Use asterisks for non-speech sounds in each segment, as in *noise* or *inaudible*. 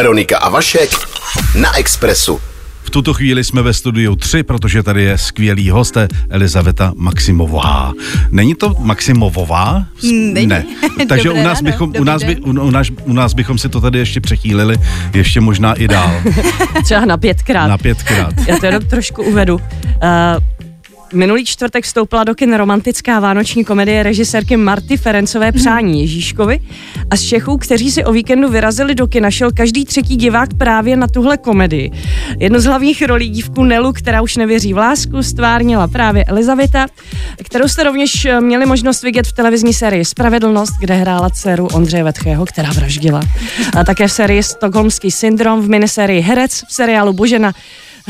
Veronika a Vašek na Expressu. V tuto chvíli jsme ve studiu 3, protože tady je skvělý host Elizaveta Maximová. Není to Maximovová? Není. Ne. *laughs* Takže Dobré u nás, ráno, bychom, u, nás by, u, nás, u nás bychom si to tady ještě přechýlili, ještě možná i dál, *laughs* Třeba na pětkrát. na pětkrát. Já to jenom trošku uvedu. Uh, Minulý čtvrtek vstoupila do kin romantická vánoční komedie režisérky Marty Ferencové Přání Ježíškovi a z Čechů, kteří si o víkendu vyrazili do kina, šel každý třetí divák právě na tuhle komedii. Jednu z hlavních rolí dívku Nelu, která už nevěří v lásku, stvárnila právě Elizaveta, kterou jste rovněž eh, měli možnost vidět v televizní sérii Spravedlnost, kde hrála dceru Ondřeje Vetchého, která vraždila. A také v sérii Stockholmský syndrom, v minisérii Herec, v seriálu Božena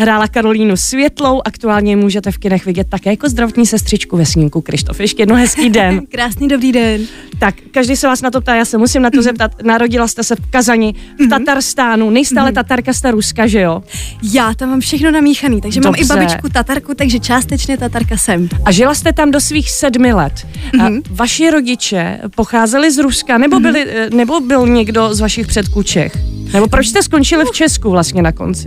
Hrála Karolínu Světlou, aktuálně můžete v kinech vidět také jako zdravotní sestřičku ve snímku Krištof. Ještě jedno hezký den. *laughs* Krásný dobrý den. tak, každý se vás na to ptá, já se musím na to zeptat. Narodila jste se v Kazani, v Tatarstánu, nejste ale Tatarka, jste Ruska, že jo? Já tam mám všechno namíchaný, takže mám i Dobře. babičku Tatarku, takže částečně Tatarka jsem. A žila jste tam do svých sedmi let. A vaši rodiče pocházeli z Ruska, nebo, byli, eh, nebo byl někdo z vašich předků Čech? Nebo proč jste skončili v Česku vlastně na konci?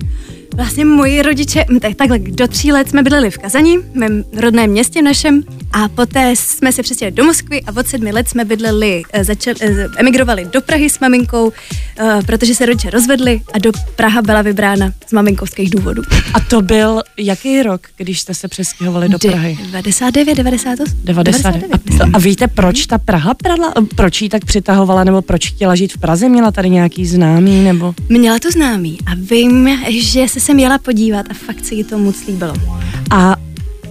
Vlastně moji rodiče, tak, takhle, do tří let jsme bydleli v Kazani, v mém rodném městě našem, a poté jsme se přestěhovali do Moskvy a od sedmi let jsme bydleli, eh, začali, eh, emigrovali do Prahy s maminkou, eh, protože se rodiče rozvedli a do Praha byla vybrána z maminkovských důvodů. A to byl jaký rok, když jste se přestěhovali do Prahy? 99, 98? 99. A, to, a víte, proč ta Praha pradla, proč jí tak přitahovala, nebo proč chtěla žít v Praze? Měla tady nějaký známý, nebo... Měla to známý a vím, že se sem jela podívat a fakt se jí to moc líbilo. A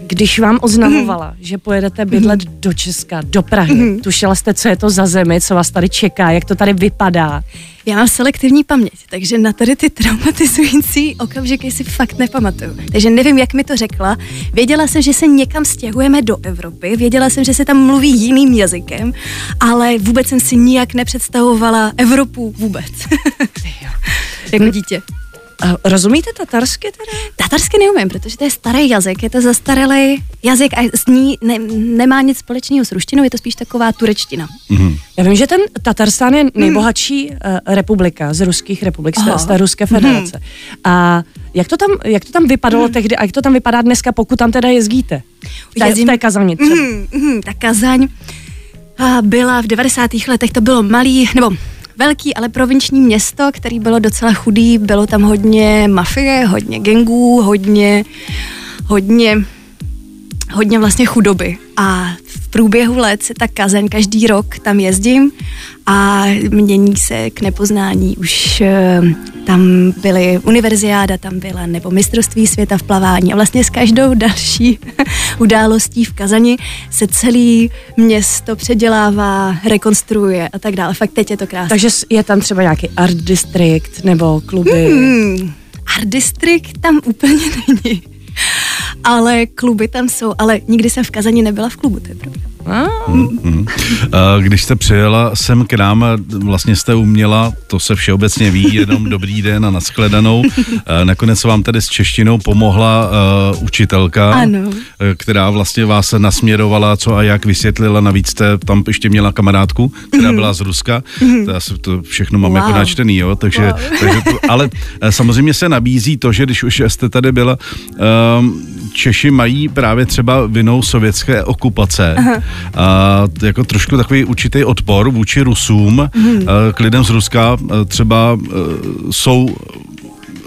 když vám oznamovala, že pojedete bydlet do Česka, do Prahy, tušila jste, co je to za zemi, co vás tady čeká, jak to tady vypadá. Já mám selektivní paměť, takže na tady ty traumatizující okamžiky si fakt nepamatuju. Takže nevím, jak mi to řekla. Věděla jsem, že se někam stěhujeme do Evropy, věděla jsem, že se tam mluví jiným jazykem, ale vůbec jsem si nijak nepředstavovala Evropu vůbec. *laughs* jako dítě. A rozumíte tatarsky teda? Tatarsky neumím, protože to je starý jazyk, je to zastaralý jazyk a s ní ne, nemá nic společného s ruštinou, je to spíš taková turečtina. Já vím, že ten Tatarstán je nejbohatší uh, republika z ruských republik, z té, Aha. z té Ruské federace. A jak to, tam, jak to tam vypadalo tehdy a jak to tam vypadá dneska, pokud tam teda jezdíte? V té, v Jezdím- té Kazani třeba. Mm, mm, ta Kazaň a byla v 90. letech, to bylo malý, nebo velký, ale provinční město, který bylo docela chudý, bylo tam hodně mafie, hodně gangů, hodně, hodně, hodně vlastně chudoby. A v průběhu let se ta Kazaň každý rok tam jezdím a mění se k nepoznání. Už eh, tam byly univerziáda, tam byla, nebo mistrovství světa v plavání. A vlastně s každou *laughs* další událostí v Kazani se celý město předělává, rekonstruuje a tak dále. Fakt teď je to krásné. Takže je tam třeba nějaký art district nebo kluby. Hmm, Art District tam úplně *laughs* není. Ale kluby tam jsou, ale nikdy jsem v Kazani nebyla v klubu, to je pravda. Mhm. A Když jste přijela sem k nám, vlastně jste uměla, to se všeobecně ví, jenom dobrý den a nashledanou. A Nakonec vám tady s češtinou pomohla uh, učitelka, Ano. eh, která vlastně vás nasměrovala, co a jak vysvětlila. Navíc jste tam ještě měla kamarádku, která byla z Ruska. To, já si to všechno mám jako Wow. načtený, jo. Takže, takže to, ale eh, samozřejmě se nabízí to, že když už jste tady byla, um, Češi mají právě třeba vinou sovětské okupace a jako trošku takový určitý odpor vůči Rusům, eh, k lidem z Ruska eh, třeba eh, jsou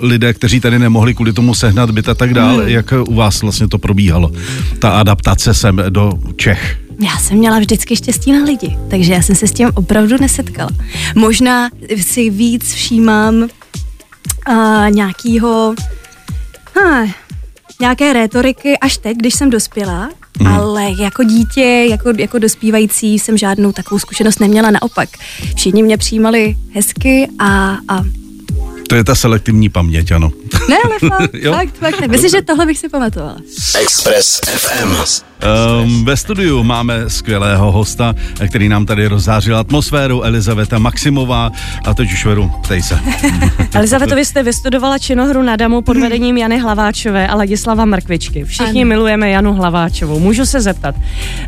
lidé, kteří tady nemohli kvůli tomu sehnat byt a tak dále. Mhm. Jak u vás vlastně to probíhalo? Ta adaptace sem do Čech. Já jsem měla vždycky štěstí na lidi, takže já jsem se s tím opravdu nesetkala. Možná si víc všímám uh, nějakýho, uh, nějaké rétoriky až teď, když jsem dospělá, mm. ale jako dítě, jako, jako dospívající jsem žádnou takovou zkušenost neměla, naopak. Všichni mě přijímali hezky a, a To je ta selektivní paměť, ano. Ne, ale fakt, *laughs* fakt, fakt. Myslím, že tohle bych si pamatovala. Express FM. Um, ve studiu máme skvělého hosta, který nám tady rozzářil atmosféru, Elizaveta Maximová. A teď už veru, ptej se. *laughs* Elizabeto, vy jste vystudovala činohru na Damu pod vedením Jany Hlaváčové a Ladislava Mrkvičky. Všichni Ano. milujeme Janu Hlaváčovou. Můžu se zeptat,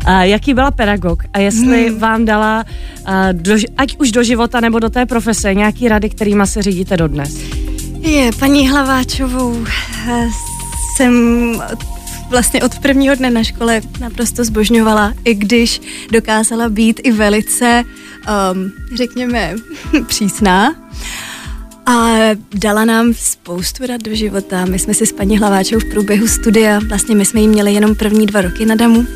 a jaký byla pedagog a jestli vám dala, a, do, ať už do života nebo do té profese, nějaký rady, kterýma se řídíte dodnes? Je, paní Hlaváčovou eh, jsem vlastně od prvního dne na škole naprosto zbožňovala, i když dokázala být i velice, um, řekněme, *laughs* přísná. A dala nám spoustu rad do života. My jsme si s paní Hlaváčovou v průběhu studia, vlastně my jsme jí měli jenom první dva roky na damu,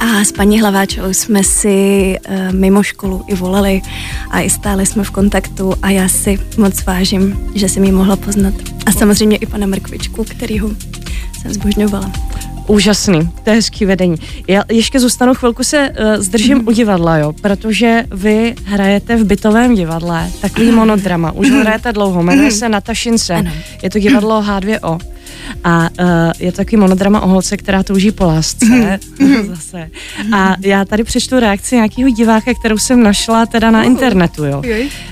a s paní Hlaváčovou jsme si uh, mimo školu i volali a i stále jsme v kontaktu a já si moc vážím, že jsem ji mohla poznat. A samozřejmě i pana Mrkvičku, kterýho jsem zbožňovala. Úžasný, to je hezký vedení. Já ještě zůstanu chvilku se uh, zdržím u divadla, jo, protože vy hrajete v bytovém divadle, takový monodrama, už ho hrajete dlouho, jmenuje se Natašince, je to divadlo H2O. A uh, je to takový monodrama o holce, která touží po lásce. *laughs* Zase. A já tady přečtu reakci nějakého diváka, kterou jsem našla teda na internetu. Jo.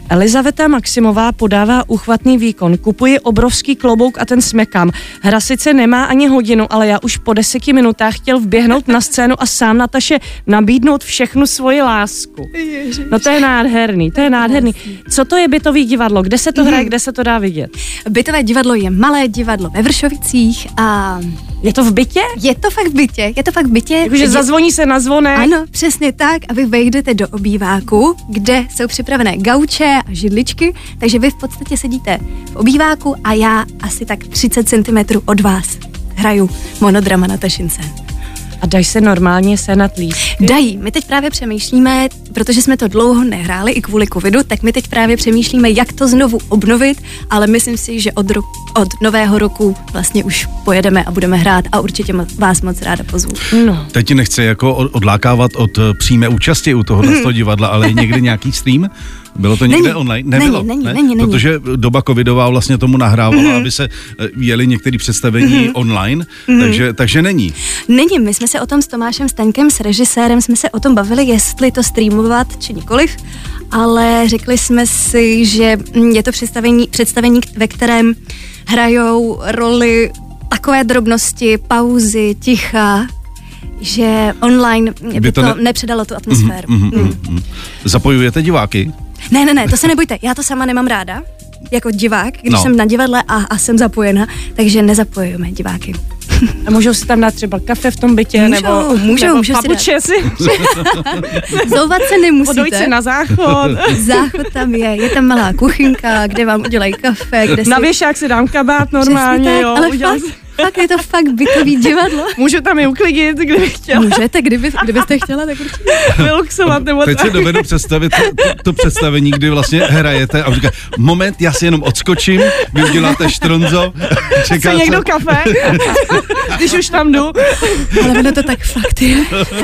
Elizaveta Maximová podává uchvatný výkon. Kupuji obrovský klobouk a ten smekám. Hra sice nemá ani hodinu, ale já už po deseti minutách chtěl vběhnout na scénu a sám Nataše nabídnout všechnu svoji lásku. No to je nádherný, to je nádherný. Co to je bytový divadlo? Kde se to hraje, kde se to dá vidět? Bytové divadlo je malé divadlo ve Vršovicích a Je to v bytě? je to fakt v bytě, je to fakt v bytě. Jakože Je- zazvoní se na zvonek? Ano, přesně tak. A vy vejdete do obýváku, kde jsou připravené gauče a židličky, takže vy v podstatě sedíte v obýváku a já asi tak 30 cm od vás hraju monodrama na Tašince. A dají se normálně senat lístky? Dají. My teď právě přemýšlíme, protože jsme to dlouho nehráli i kvůli covidu, tak my teď právě přemýšlíme, jak to znovu obnovit, ale myslím si, že od, ro- od nového roku vlastně už pojedeme a budeme hrát a určitě mo- vás moc ráda pozvu. No. Teď ti nechci jako od- odlákávat od eh, přímé účasti u tohohle toho *laughs* divadla, ale někdy nějaký stream? Bylo to někde Není, online? není, Nebylo, není, ne? není, není. Protože doba covidová vlastně tomu nahrávala, aby se eh, jeli některé představení online, takže, takže není. Není, my jsme se o tom s Tomášem Staňkem, s režisérem, jsme se o tom bavili, jestli to streamovat či nikoliv, ale řekli jsme si, že mm, je to představení, představení ve kterém hrajou roli takové drobnosti, pauzy, ticha, že online by, By to, to ne- nepředalo tu atmosféru. Mhm, mhm, mhm. Zapojujete diváky? Ne, ne, ne, to se nebojte, já to sama nemám ráda, jako divák, když No. jsem na divadle a, a jsem zapojena, takže nezapojujeme diváky. A můžou si tam dát třeba kafe v tom bytě, Můžou, nebo, můžou, nebo můžou si papuče si, *laughs* Zouvat se podojit nemusíte. si na záchod. *laughs* Záchod tam je, je tam malá kuchynka, kde vám udělají kafe, kde si... Na věšák si dám kabát Přesně normálně, tak, jo. ale udělám fakt, fakt je to fakt bytový divadlo. Můžu tam i uklidit, kdybych chtěla Můžete, kdyby, kdybyste chtěla, tak určitě. *laughs* vyluxovat nebo Teď si tak. dovedu představit to, to, to představení, kdy vlastně hrajete a říká, moment, já si jenom odskočím, vy uděláte štronzo, *laughs* čeká Chce někdo kafe, *laughs* když už tam jdu. Ale ono to tak fakt je.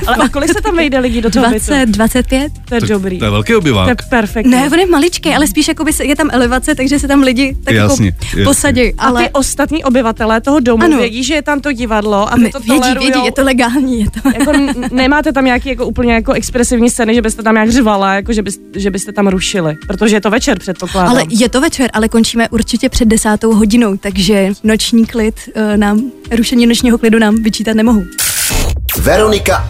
Ale a kolik se tam vejde lidí do toho 20, bytu? 25? To je dobrý. To je velký To je obyvák. perfektní. Ne, on je maličký, ale spíš jako by se, je tam elevace, takže se tam lidi tak Jasně, jako jasně. posadí. A Ale ty ostatní obyvatelé toho domu Ano. vědí, že je tam to divadlo a my, to vědí, tolerujou. vědí, je to legální. Je to... Jako nemáte tam nějaký jako úplně jako expresivní scény, že byste tam nějak řvala, jako že, bys, že byste tam rušili, protože je to večer předpokládám. Ale je to večer, ale končíme určitě před desátou hodinou, takže noční klid uh, nám, rušení nočního klidu nám vyčítat nemohu. Veronika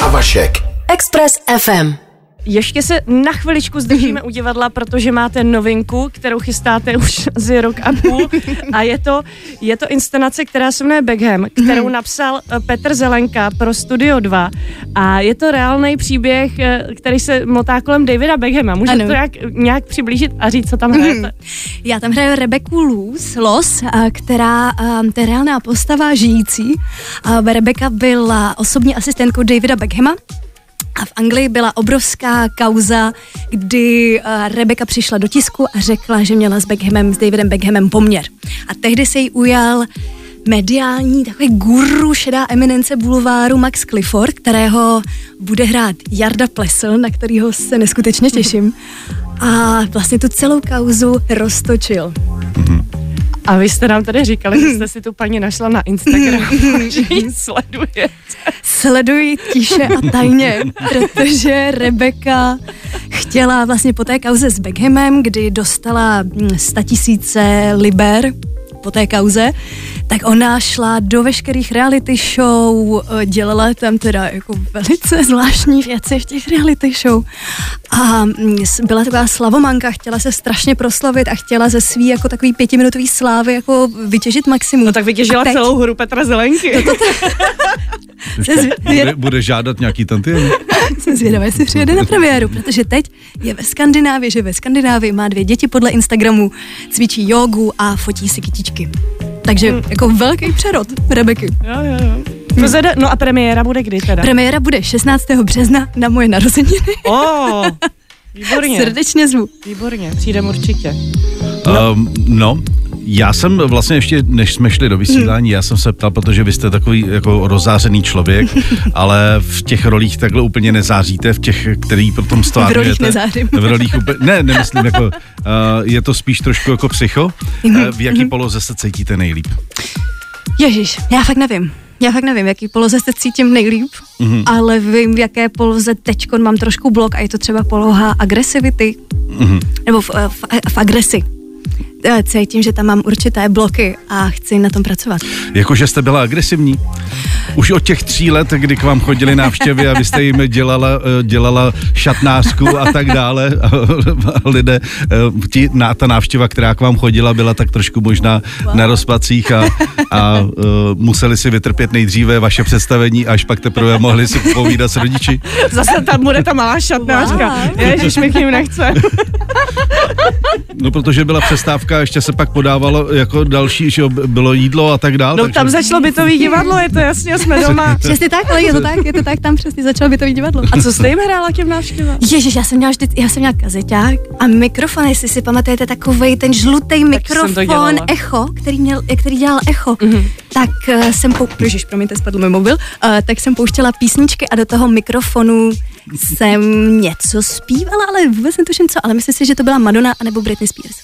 a Vašek. Express FM. Ještě se na chviličku zdržíme u divadla, protože máte novinku, kterou chystáte už asi rok a půl a je to, je to inscenace, která se jmenuje Beckham, kterou napsal eh, Petr Zelenka pro Studio 2 a je to reálný příběh, eh, který se motá kolem Davida Beckhama. Můžete Ano. to nějak, nějak přiblížit a říct, co tam hrajete? Já tam hraju Rebeku Luz, Los, a která to je reálná postava žijící. Rebeka byla osobní asistentkou Davida Beckhama. A v Anglii byla obrovská kauza, kdy uh, Rebeka přišla do tisku a řekla, že měla s Beckhamem, s Davidem Beckhamem poměr. A tehdy se jí ujal mediální takový guru šedá eminence bulváru Max Clifford, kterého bude hrát Jarda Plesl, na kterého se neskutečně těším. *laughs* A vlastně tu celou kauzu roztočil. A vy jste nám tady říkali, že jste si tu paní našla na Instagramu, *laughs* že ji sledujete. Sleduji tiše a tajně, protože Rebeka chtěla vlastně po té kauze s Beckhamem, kdy dostala 100 tisíce liber po té kauze, tak ona šla do veškerých reality show, eh, dělala tam teda jako velice zvláštní věci v těch reality show a mm, byla taková slavomanka, chtěla se strašně proslavit a chtěla ze svý jako takový pětiminutový slávy jako vytěžit maximum. No tak vytěžila teď celou hru Petra Zelenky. se zvěd- Bude, bude žádat nějaký tantiemy? Jsem *laughs* zvědavá, jestli přijede na premiéru, protože teď je ve Skandinávii, že ve Skandinávii má dvě děti podle Instagramu, cvičí jogu a fotí si kytičky. Takže Hmm. jako velký přerod Rebeky. Jo, jo, jo. To zade, no a premiéra bude kdy teda? Premiéra bude 16. března na moje narozeniny. oh, *laughs* výborně, Srdečně zvu. výborně, přijdem určitě. No. Um, no, já jsem vlastně ještě, než jsme šli do vysílání, já jsem se ptal, protože vy jste takový jako rozářený člověk, *laughs* ale v těch rolích takhle úplně nezáříte, v těch, který potom stvárňujete. rolích nezářím. V rolích úplně, ne, nemyslím jako, uh, *laughs* je to spíš trošku jako psycho. Uh, v jaký poloze se cítíte nejlíp? Ježíš, já fakt nevím. Já fakt nevím, v jaký poloze se cítím nejlíp, mm-hmm. ale vím, v jaké poloze teď mám trošku blok a je to třeba poloha agresivity, mm-hmm. nebo v, v, v agresi. Eh, Cítím, že tam mám určité bloky a chci na tom pracovat. Jakože jste byla agresivní? Už od těch tří let, kdy k vám chodili návštěvy a vy jste jim dělala, eh, dělala šatnářku a tak dále. A lidé, eh, ti, na, ta návštěva, která k vám chodila, byla tak trošku možná wow. na rozpacích a, a uh, museli si vytrpět nejdříve vaše představení, až pak teprve mohli si povídat s rodiči. Zase tam bude ta malá šatnářka. Wow. Ježiš, mi k ním nechce. No, protože byla přestávka, ještě se pak podávalo jako další, že jo, bylo jídlo a tak dále. No takže... tam začalo bytový divadlo, je to jasně, jsme *laughs* doma. Přesně tak, ale je to tak, je to tak, tam přesně začalo by to divadlo. A co jste jim hrála těm návštěvám? Ježiš, já jsem měla vždy, já jsem měla kazeťák a mikrofon, jestli si pamatujete, takový ten žlutý mikrofon echo, který, měl, který dělal echo, mm-hmm. tak uh, jsem pou... Ježiš, promiňte, spadl mi mobil, uh, tak jsem pouštěla písničky a do toho mikrofonu jsem něco zpívala, ale vůbec netuším co, ale myslím si, že to byla Madonna anebo Britney Spears.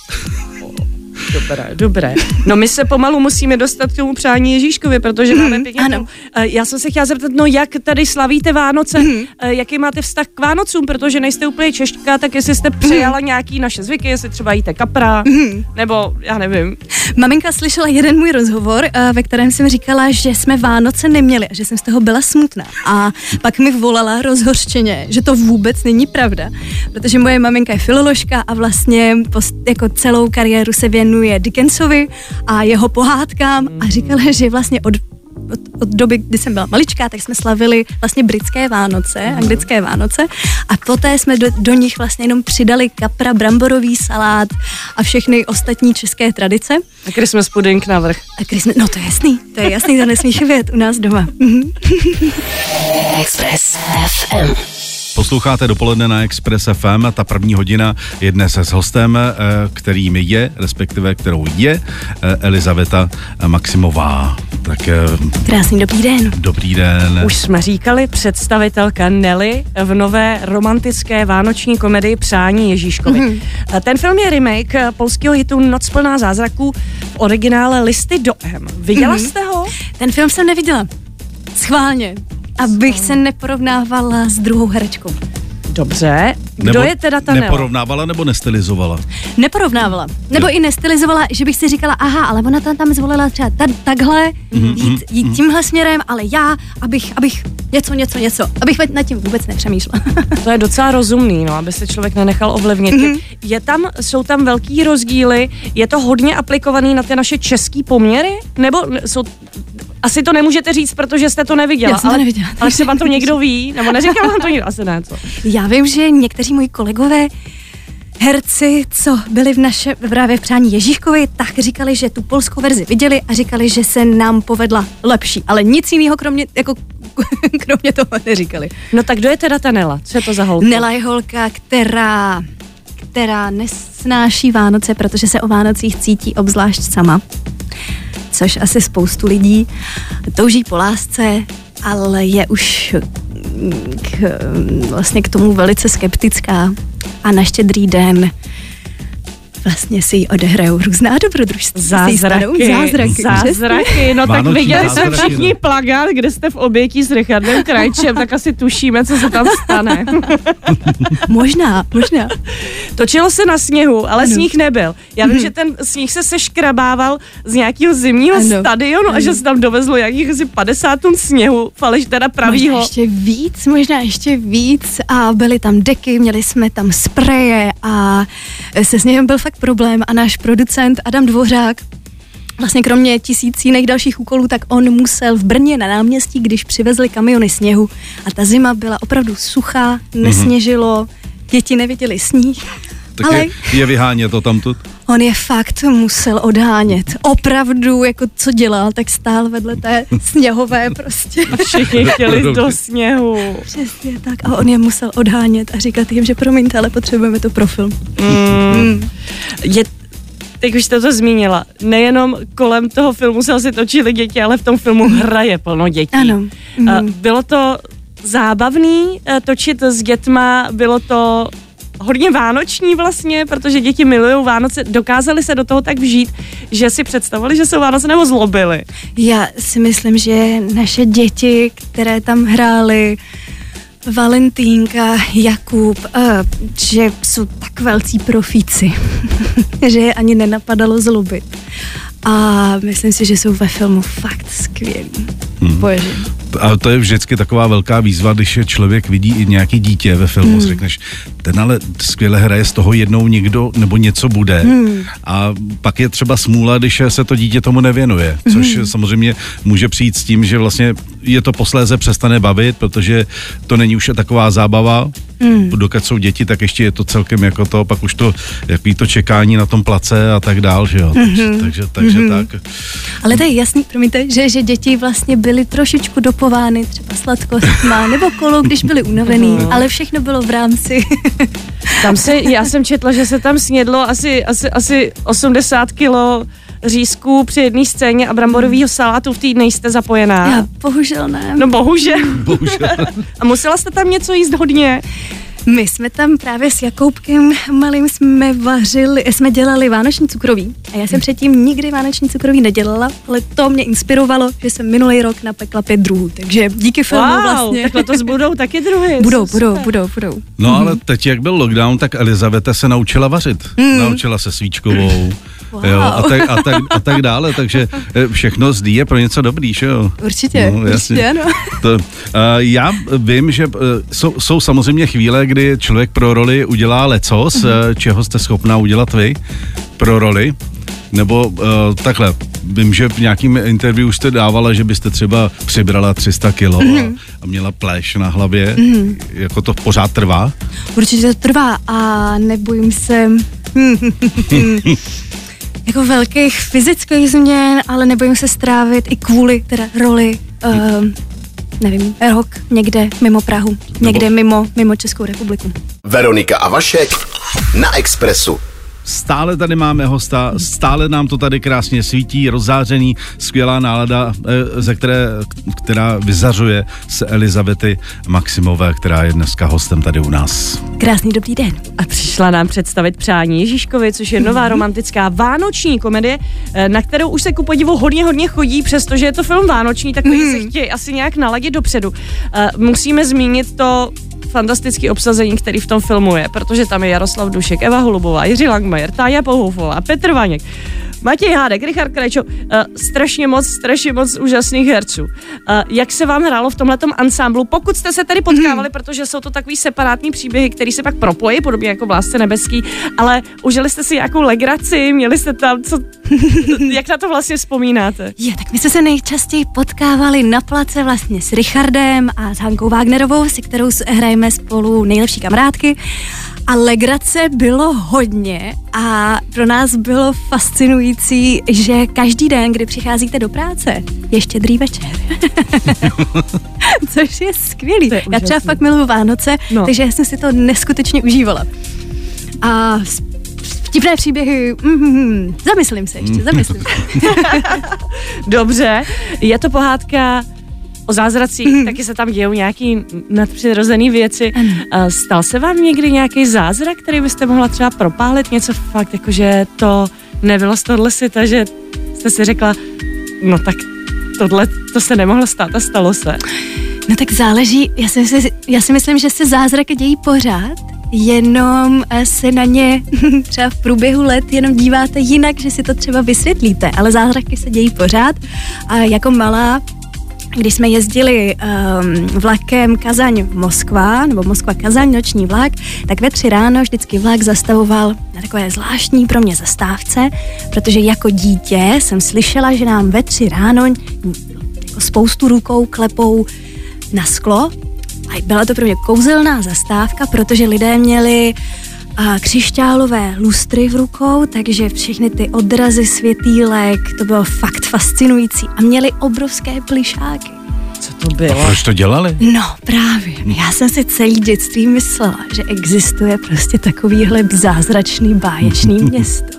Dobré, dobré. No my se pomalu musíme dostat k tomu přání Ježíškovi, protože máme pěkně. ano. Eh, Já jsem se chtěla zeptat, no jak tady slavíte Vánoce, Eh, jaký máte vztah k Vánocům, protože nejste úplně češtka, tak jestli jste přejala nějaký naše zvyky, jestli třeba jíte kapra, nebo já nevím. Maminka slyšela jeden můj rozhovor, eh, ve kterém jsem říkala, že jsme Vánoce neměli a že jsem z toho byla smutná. A pak mi volala rozhořčeně, že to vůbec není pravda, protože moje maminka je filoložka a vlastně post, jako celou kariéru se věnuje Dickensovi a jeho pohádkám a říkala, že vlastně od od, od doby, kdy jsem byla maličká, tak jsme slavili vlastně britské Vánoce, anglické Vánoce a poté jsme do, do nich vlastně jenom přidali kapra, bramborový salát a všechny ostatní české tradice. A Christmas pudding na vrch. A Chris, no to je jasný, to je jasný, to nesmíš vědět u nás doma. *laughs* Express FM. Posloucháte dopoledne na Express FM a ta první hodina je dnes s hostem, eh, kterým je, respektive kterou je eh, Elizaveta Maximová. Tak eh, Krásný dobrý den. dobrý den. Už jsme říkali, představitelka Nelly v nové romantické vánoční komedii Přání Ježíškovi. Mhm. Mm-hmm. Ten film je remake polského hitu Noc plná zázraků v originále Listy do M. Viděla Mhm. mm-hmm. jste ho? Ten film jsem neviděla. Schválně. Abych se neporovnávala s druhou herečkou. Dobře. Kdo Nebo je teda ta? Neporovnávala nebo nestylizovala? Neporovnávala. Nebo i nestylizovala, že bych si říkala, aha, ale ona tam, tam zvolila třeba ta, takhle, jít, jít tímhle směrem, ale já, abych, abych něco, něco, něco, abych nad tím vůbec nepřemýšlela. *laughs* To je docela rozumný, no, aby se člověk nenechal ovlivnit. Mhm. Mm-hmm. Je tam, jsou tam velký rozdíly, je to hodně aplikovaný na ty naše český poměry, nebo jsou, asi to nemůžete říct, protože jste to neviděla. Já jsem to ale, neviděla. Ale třeba to někdo ví, nebo neříkal vám to někdo, asi ne, co? Já vím, že někteří moji kolegové herci, co byli v naše právě v přání Ježíškovi, tak říkali, že tu polskou verzi viděli a říkali, že se nám povedla lepší. Ale nic jiného kromě, jako, *laughs* kromě toho neříkali. No tak kdo je teda ta Nela? Co je to za holka? Nela je holka, která, která nesnáší Vánoce, protože se o Vánocích cítí obzvlášť sama. Což asi spoustu lidí touží po lásce, ale je už k, vlastně k tomu velice skeptická. A na štědrý den vlastně si jí odehrajou různá dobrodružství. Zázraky, Zázraky. zázraky. No tak Vánoční viděli jsme všichni no. plagát, kde jste v obětí s Richardem Krajčem, tak asi tušíme, co se tam stane. *laughs* Možná, možná. Točilo se na sněhu, ale sníh nebyl. Já vím, že ten sníh se seškrabával z nějakého zimního Ano. stadionu a že se tam dovezlo nějakých asi 50 tun sněhu, faleš teda Možná pravýho. ještě víc, možná ještě víc a byly tam deky, měli jsme tam spreje a se sněhem byl fakt problém a náš producent Adam Dvořák Vlastně kromě tisíc jiných dalších úkolů, tak on musel v Brně na náměstí, když přivezli kamiony sněhu. A ta zima byla opravdu suchá, nesněžilo, děti neviděli sníh, Tak ale je, je vyhánět to tamtud. on je fakt musel odhánět. Opravdu, jako co dělal, tak stál vedle té *laughs* sněhové prostě. Všichni chtěli do sněhu. Přesně tak. A on je musel odhánět a říkat jim, že promiňte, ale potřebujeme to pro film. Je, teď už jste to zmínila, nejenom kolem toho filmu se asi točili děti, ale v tom filmu hraje plno dětí. Ano. A Bylo to zábavný eh, točit s dětma, bylo to hodně vánoční vlastně, protože děti milují Vánoce, dokázali se do toho tak vžít, že si představili, že jsou Vánoce nebo zlobili. Já si myslím, že naše děti, které tam hrály, Valentínka, Jakub, uh, že jsou tak velcí profíci, *laughs* že je ani nenapadalo zlobit. A myslím si, že jsou ve filmu fakt skvělí. Hmm. A to je vždycky taková velká výzva, když je člověk vidí i nějaký dítě ve filmu, hmm. řekneš, ten ale skvěle hraje, z toho jednou někdo nebo něco bude. Hmm. A pak je třeba smůla, když se to dítě tomu nevěnuje, což hmm. samozřejmě může přijít s tím, že vlastně je to posléze přestane bavit, protože to není už taková zábava, Hmm. Dokud jsou děti, tak ještě je to celkem jako to, pak už to, jaký to čekání na tom place a tak dál, že jo. Takže, takže, takže tak. Ale to je jasný, promiňte, že, že děti vlastně byly trošičku dopovány, třeba sladkostma nebo kolo, když byli unavený, ale všechno bylo v rámci. *laughs* Tam se, já jsem četla, že se tam snědlo asi, asi, asi 80 kilo řízků při jedné scéně a bramborového salátu v týdne jste zapojená. Já bohužel ne. No bohužel. Bohužel. A musela jste tam něco jíst hodně? My jsme tam právě s Jakoubkem malým jsme vařili, jsme dělali vánoční cukroví. A já jsem předtím nikdy vánoční cukroví nedělala, ale to mě inspirovalo, že jsem minulý rok napekla pět druhů. Takže díky filmu Wow, vlastně. tak letos budou taky druhy. *laughs* Budou, Super. budou, budou, budou. No ale teď, jak byl lockdown, tak Elizaveta se naučila vařit. Mm. Naučila se svíčkovou. Wow. Jo, a, tak, a, tak, a tak dále, takže eh, všechno zdí je pro něco dobrý, že jo? Určitě, No, jasně. určitě ano. To, uh, já vím, že uh, jsou, jsou samozřejmě chvíle, kdy člověk pro roli udělá lecos, Mhm. uh, čeho jste schopná udělat vy pro roli. Nebo uh, takhle, vím, že v nějakým interview jste dávala, že byste třeba přibrala 300 kilo Mhm. a, měla pléš na hlavě. Jako to pořád trvá? Určitě to trvá a nebojím se *laughs* jako velkých fyzických změn, ale nebojím se strávit i kvůli teda roli, uh, nevím, rok někde mimo Prahu, někde mimo, mimo Českou republiku. Veronika a Vašek na Expressu. Stále tady máme hosta, stále nám to tady krásně svítí, rozzářený, skvělá nálada, eh, ze které, která vyzařuje se Elizabety Maximové, která je dneska hostem tady u nás. Krásný dobrý den. A přišla nám představit Přání Ježíškovi, což je nová romantická vánoční komedie, eh, na kterou už se ku podivu hodně, hodně chodí, přestože je to film vánoční, tak lidi se chtějí asi nějak naladit dopředu. Eh, Musíme zmínit to fantastické obsazení, který v tom filmu je, protože tam je Jaroslav Dušek, Eva Holubová, Jiří Langmajer, Tája Pohoufová, Petr Vaněk, Matěj Hádek, Richard Krajčo, uh, strašně moc, strašně moc úžasných herců. Uh, jak se vám hrálo v tomhletom ansámblu, pokud jste se tady potkávali, protože jsou to takový separátní příběhy, které se pak propojí, podobně jako v Lásce nebeský, ale užili jste si nějakou legraci, měli jste tam, co, *laughs* jak na to vlastně vzpomínáte? Je, tak my jsme se nejčastěji potkávali na place vlastně s Richardem a s Hankou Wagnerovou, se kterou hrajeme spolu nejlepší kamarádky. A legrace bylo hodně a pro nás bylo fascinující, že každý den, kdy přicházíte do práce, je štědrý večer. *laughs* Což je skvělý. Je Já třeba fakt miluju Vánoce, No. takže já jsem si to neskutečně užívala. A vtipné příběhy, mm, zamyslím se ještě, zamyslím se. Dobře, je to pohádka o zázracích, Mhm. taky se tam dějou nějaký nadpřirozené věci. A Stal se vám někdy nějaký zázrak, který byste mohla třeba propálit? Něco fakt, jakože to nebylo z tohle světa, že jste si řekla, no tak tohle, to se nemohlo stát a stalo se. No tak záleží, já si, myslím- já si myslím, že se zázraky dějí pořád, jenom se na ně *laughs* třeba v průběhu let jenom díváte jinak, že si to třeba vysvětlíte, ale zázraky se dějí pořád a jako malá když jsme jezdili um, vlakem Kazaň-Moskva, nebo Moskva-Kazaň, noční vlak, tak ve tři ráno vždycky vlak zastavoval na takové zvláštní pro mě zastávce, protože jako dítě jsem slyšela, že nám ve tři ráno jako spoustu rukou klepou na sklo. A byla to pro mě kouzelná zastávka, protože lidé měli a křišťálové lustry v rukou, takže všechny ty odrazy světýlek, to bylo fakt fascinující. A měli obrovské plišáky. Co to bylo? Proč to dělali? No právě, já jsem si celý dětství myslela, že existuje prostě takovýhle zázračný báječný *laughs* město,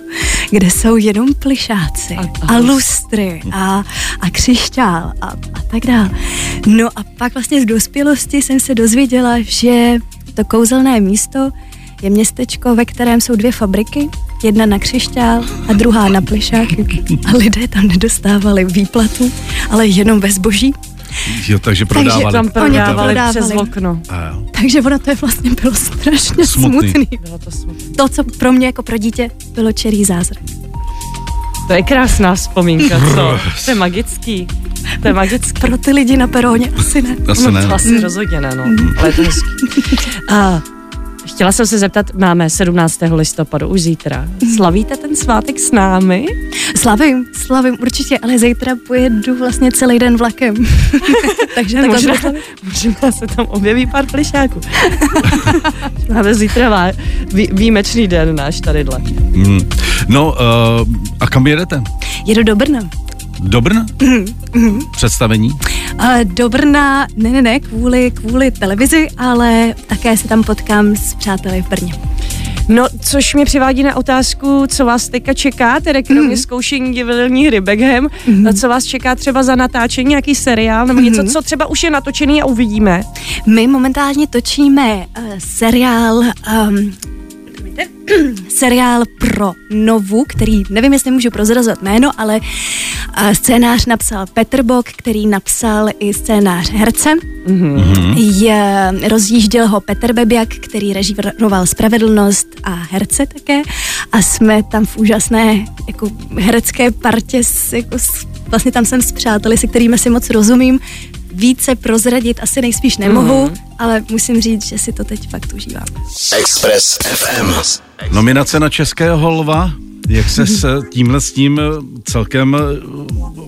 kde jsou jenom plišáci A- a, a lustry a, a křišťál a, a tak dále. No a pak vlastně v dospělosti jsem se dozvěděla, že to kouzelné místo je městečko, ve kterém jsou dvě fabriky, jedna na křišťál a druhá na plišáky. A lidé tam nedostávali výplatu, ale jenom ve zboží. Jo, takže prodávali. Tam Oni to prodávali prodávali. přes okno. A jo. Takže ono to je vlastně bylo strašně Smutný. smutný. Bylo to smutné. To, co pro mě jako pro dítě bylo čerý zázrak. To je krásná vzpomínka, co? To je magický. To je magický. Pro ty lidi na peróně asi ne. Asi no, ne. to asi rozhodně ne, no. Ale je to hezký. A chtěla jsem se zeptat, máme 17. listopadu, už zítra. Slavíte ten svátek s námi? Slavím, slavím určitě, ale zítra pojedu vlastně celý den vlakem. *laughs* Takže takhle možná, možná se tam objeví pár plišáků. *laughs* máme zítra vá, vý, výjimečný den náš tadyhle. Mm. No, uh, a kam jedete? Jedu do Brna. Do Brna? Představení? A do Brna, ne, ne, ne, kvůli, kvůli televizi, ale také se tam potkám s přáteli v Brně. No, což mě přivádí na otázku, co vás teďka čeká, tedy kromě zkoušení divadelní hry Beckham, co vás čeká třeba za natáčení, nějaký seriál, nebo něco, co třeba už je natočený a uvidíme. My momentálně točíme uh, seriál um, *clears throat* seriál pro Novu, který nevím, jestli můžu prozrazovat jméno, ale uh, scénář napsal Petr Bok, který napsal i scénář herce. Mm-hmm. Je, rozjížděl ho Petr Bebiak, který režíroval Spravedlnost a herce také. A jsme tam v úžasné jako herecké partě, s, jako, s, vlastně tam jsem s přáteli, se kterými si moc rozumím. Více prozradit asi nejspíš nemohu, mm. ale musím říct, že si to teď fakt užívám. Express FM. Nominace na Českého lva. Jak se s tímhle s tím celkem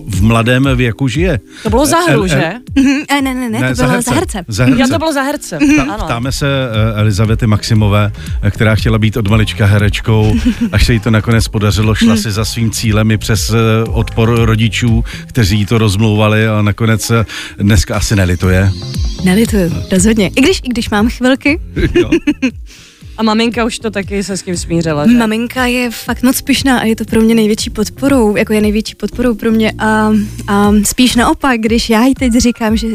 v mladém věku žije? To bylo za hru, že? Mhm, eh, ne, ne, ne, to bylo za herce. Za herce. Já to bylo za herce. Ta, Ano. ptáme se eh, Elizavety Maximové, která chtěla být od malička herečkou, *laughs* až se jí to nakonec podařilo, šla si za svým cílem i přes eh, odpor rodičů, kteří jí to rozmlouvali a nakonec dneska asi nelituje. Nelituju, rozhodně. I když, I když mám chvilky, Jo. *laughs* A maminka už to taky se s tím smířila, že? maminka je fakt moc pyšná a je to pro mě největší podporou, jako je největší podporou pro mě a, a spíš naopak, když já jí teď říkám, že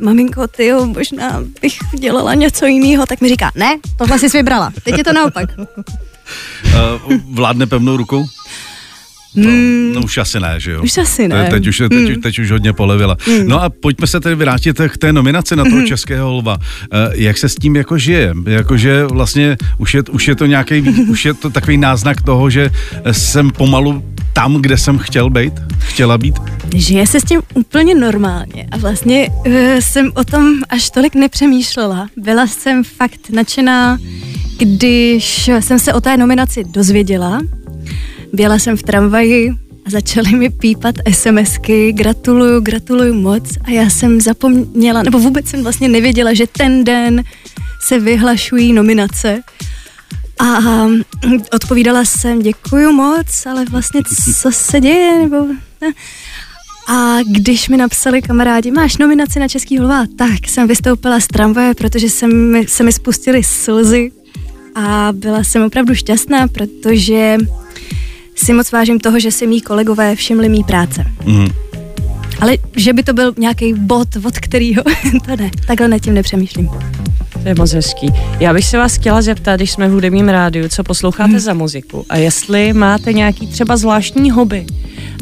maminko, ty jo, možná bych dělala něco jiného, tak mi říká, ne, tohle jsi vybrala, teď je to naopak. *laughs* Eh, Vládne pevnou rukou? No, no už asi ne, že jo? Už asi ne. Hmm. Teď už, teď, už, teď už hodně polevila. No a pojďme se tedy vrátit k té nominaci na toho českého lva. Eh, Jak se s tím jako žije? Jakože vlastně už je, už je to nějaký, *laughs* už je to takový náznak toho, že jsem pomalu tam, kde jsem chtěl být, chtěla být. Žije se s tím úplně normálně a vlastně uh, jsem o tom až tolik nepřemýšlela. Byla jsem fakt nadšená, když jsem se o té nominaci dozvěděla. Byla jsem v tramvaji a začaly mi pípat SMSky, gratuluju, gratuluju moc a já jsem zapomněla, nebo vůbec jsem vlastně nevěděla, že ten den se vyhlašují nominace. A um, odpovídala jsem, děkuju moc, ale vlastně co se děje, nebo... Ne. A když mi napsali kamarádi, máš nominaci na Český hlava, tak jsem vystoupila z tramvaje, protože se mi, se mi spustily slzy a byla jsem opravdu šťastná, protože si moc vážím toho, že si mý kolegové všimli mý práce. Mhm. Ale že by to byl nějaký bod, od kterýho, *laughs* to ne, takhle nad tím nepřemýšlím. To je moc hezký. Já bych se vás chtěla zeptat, když jsme v hudebním rádiu, co posloucháte hmm. za muziku a jestli máte nějaký třeba zvláštní hobby,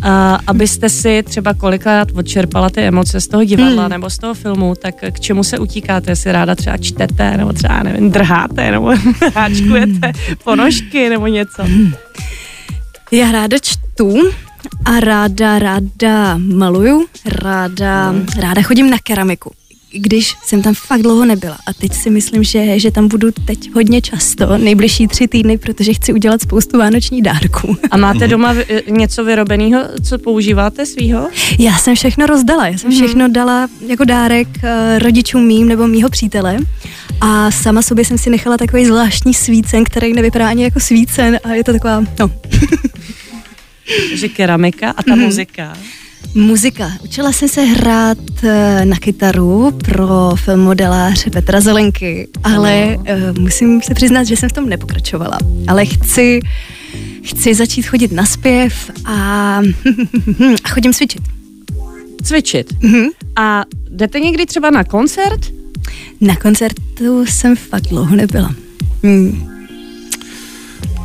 a abyste si třeba kolikrát odčerpala ty emoce z toho divadla hmm. nebo z toho filmu, tak k čemu se utíkáte? Si ráda třeba čtete, nebo třeba, nevím, drháte, nebo *laughs* háčkujete ponožky, nebo něco? Já ráda čtu a ráda, ráda maluju, ráda, ráda chodím na keramiku když jsem tam fakt dlouho nebyla. A teď si myslím, že, že tam budu teď hodně často, nejbližší tři týdny, protože chci udělat spoustu vánoční dárků. A máte doma něco vyrobeného, co používáte svýho? Já jsem všechno rozdala. Já jsem mhm. všechno dala jako dárek eh, rodičům mým nebo mýho přítele. A sama sobě jsem si nechala takový zvláštní svícen, který nevypadá ani jako svícen a je to taková, no. *laughs* Takže keramika a ta mm-hmm. muzika. Muzika. Učila jsem se hrát eh, na kytaru pro filmodeláře Petra Zelenky, ale uh, musím se přiznat, že jsem v tom nepokračovala. Ale chci, chci začít chodit na zpěv a, *laughs* a chodím cvičit. Cvičit? Mm-hmm. A jdete někdy třeba na koncert? Na koncertu jsem fakt dlouho nebyla. Hmm.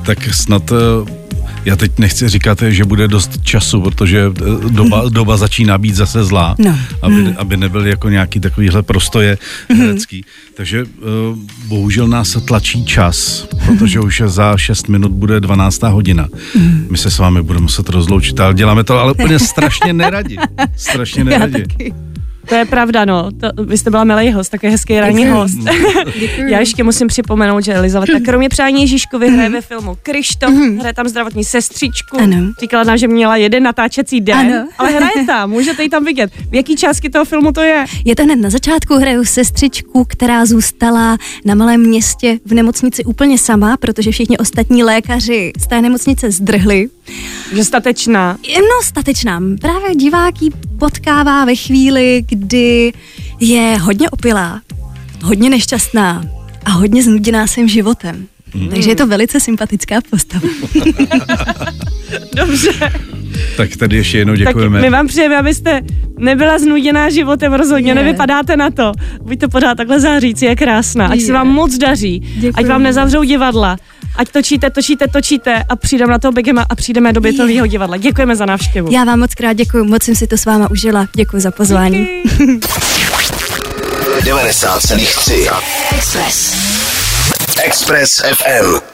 Tak snad uh já teď nechci říkat, že bude dost času, protože eh, doba, doba začíná být zase zlá, no. aby, hmm. aby nebyl jako nějaký takovýhle prostoje hmm. herecký. Takže uh, bohužel nás tlačí čas, protože už za 6 minut bude 12. hodina. Hmm. My se s vámi budeme muset rozloučit, ale děláme to ale úplně *laughs* strašně neradi. Strašně neradi. Já taky. To je pravda, no. To, vy jste byla milý host, takový hezký ranní host. *laughs* Já ještě musím připomenout, že Elizaveta kromě přání Ježíškovi hraje ve filmu Krištof, mhm. hraje tam zdravotní sestřičku. Ano. Říkala nám, že měla jeden natáčecí den, ano. ale hraje tam, můžete ji tam vidět. V jaký částky toho filmu to je? Je to hned na začátku, hraju sestřičku, která zůstala na malém městě v nemocnici úplně sama, protože všichni ostatní lékaři z té nemocnice zdrhli. Že statečná. No, statečná. Právě diváký potkává ve chvíli, kdy je hodně opilá, hodně nešťastná a hodně znuděná svým životem. Hmm. Takže je to velice sympatická postava. *laughs* Dobře. Tak tady ještě jednou děkujeme. Tak my vám přejeme, abyste nebyla znuděná životem, rozhodně je. nevypadáte na to. Buďte pořád takhle zářící, je krásná. Ať je. se vám moc daří, Děkuji. ať vám nezavřou divadla, ať točíte, točíte, točíte a přijdeme na toho Begema a přijdeme do bytového divadla. Děkujeme za návštěvu. Já vám moc krát děkuji, moc jsem si to s váma užila. Děkuji za pozvání. 90,3 *laughs* Express. Express FM.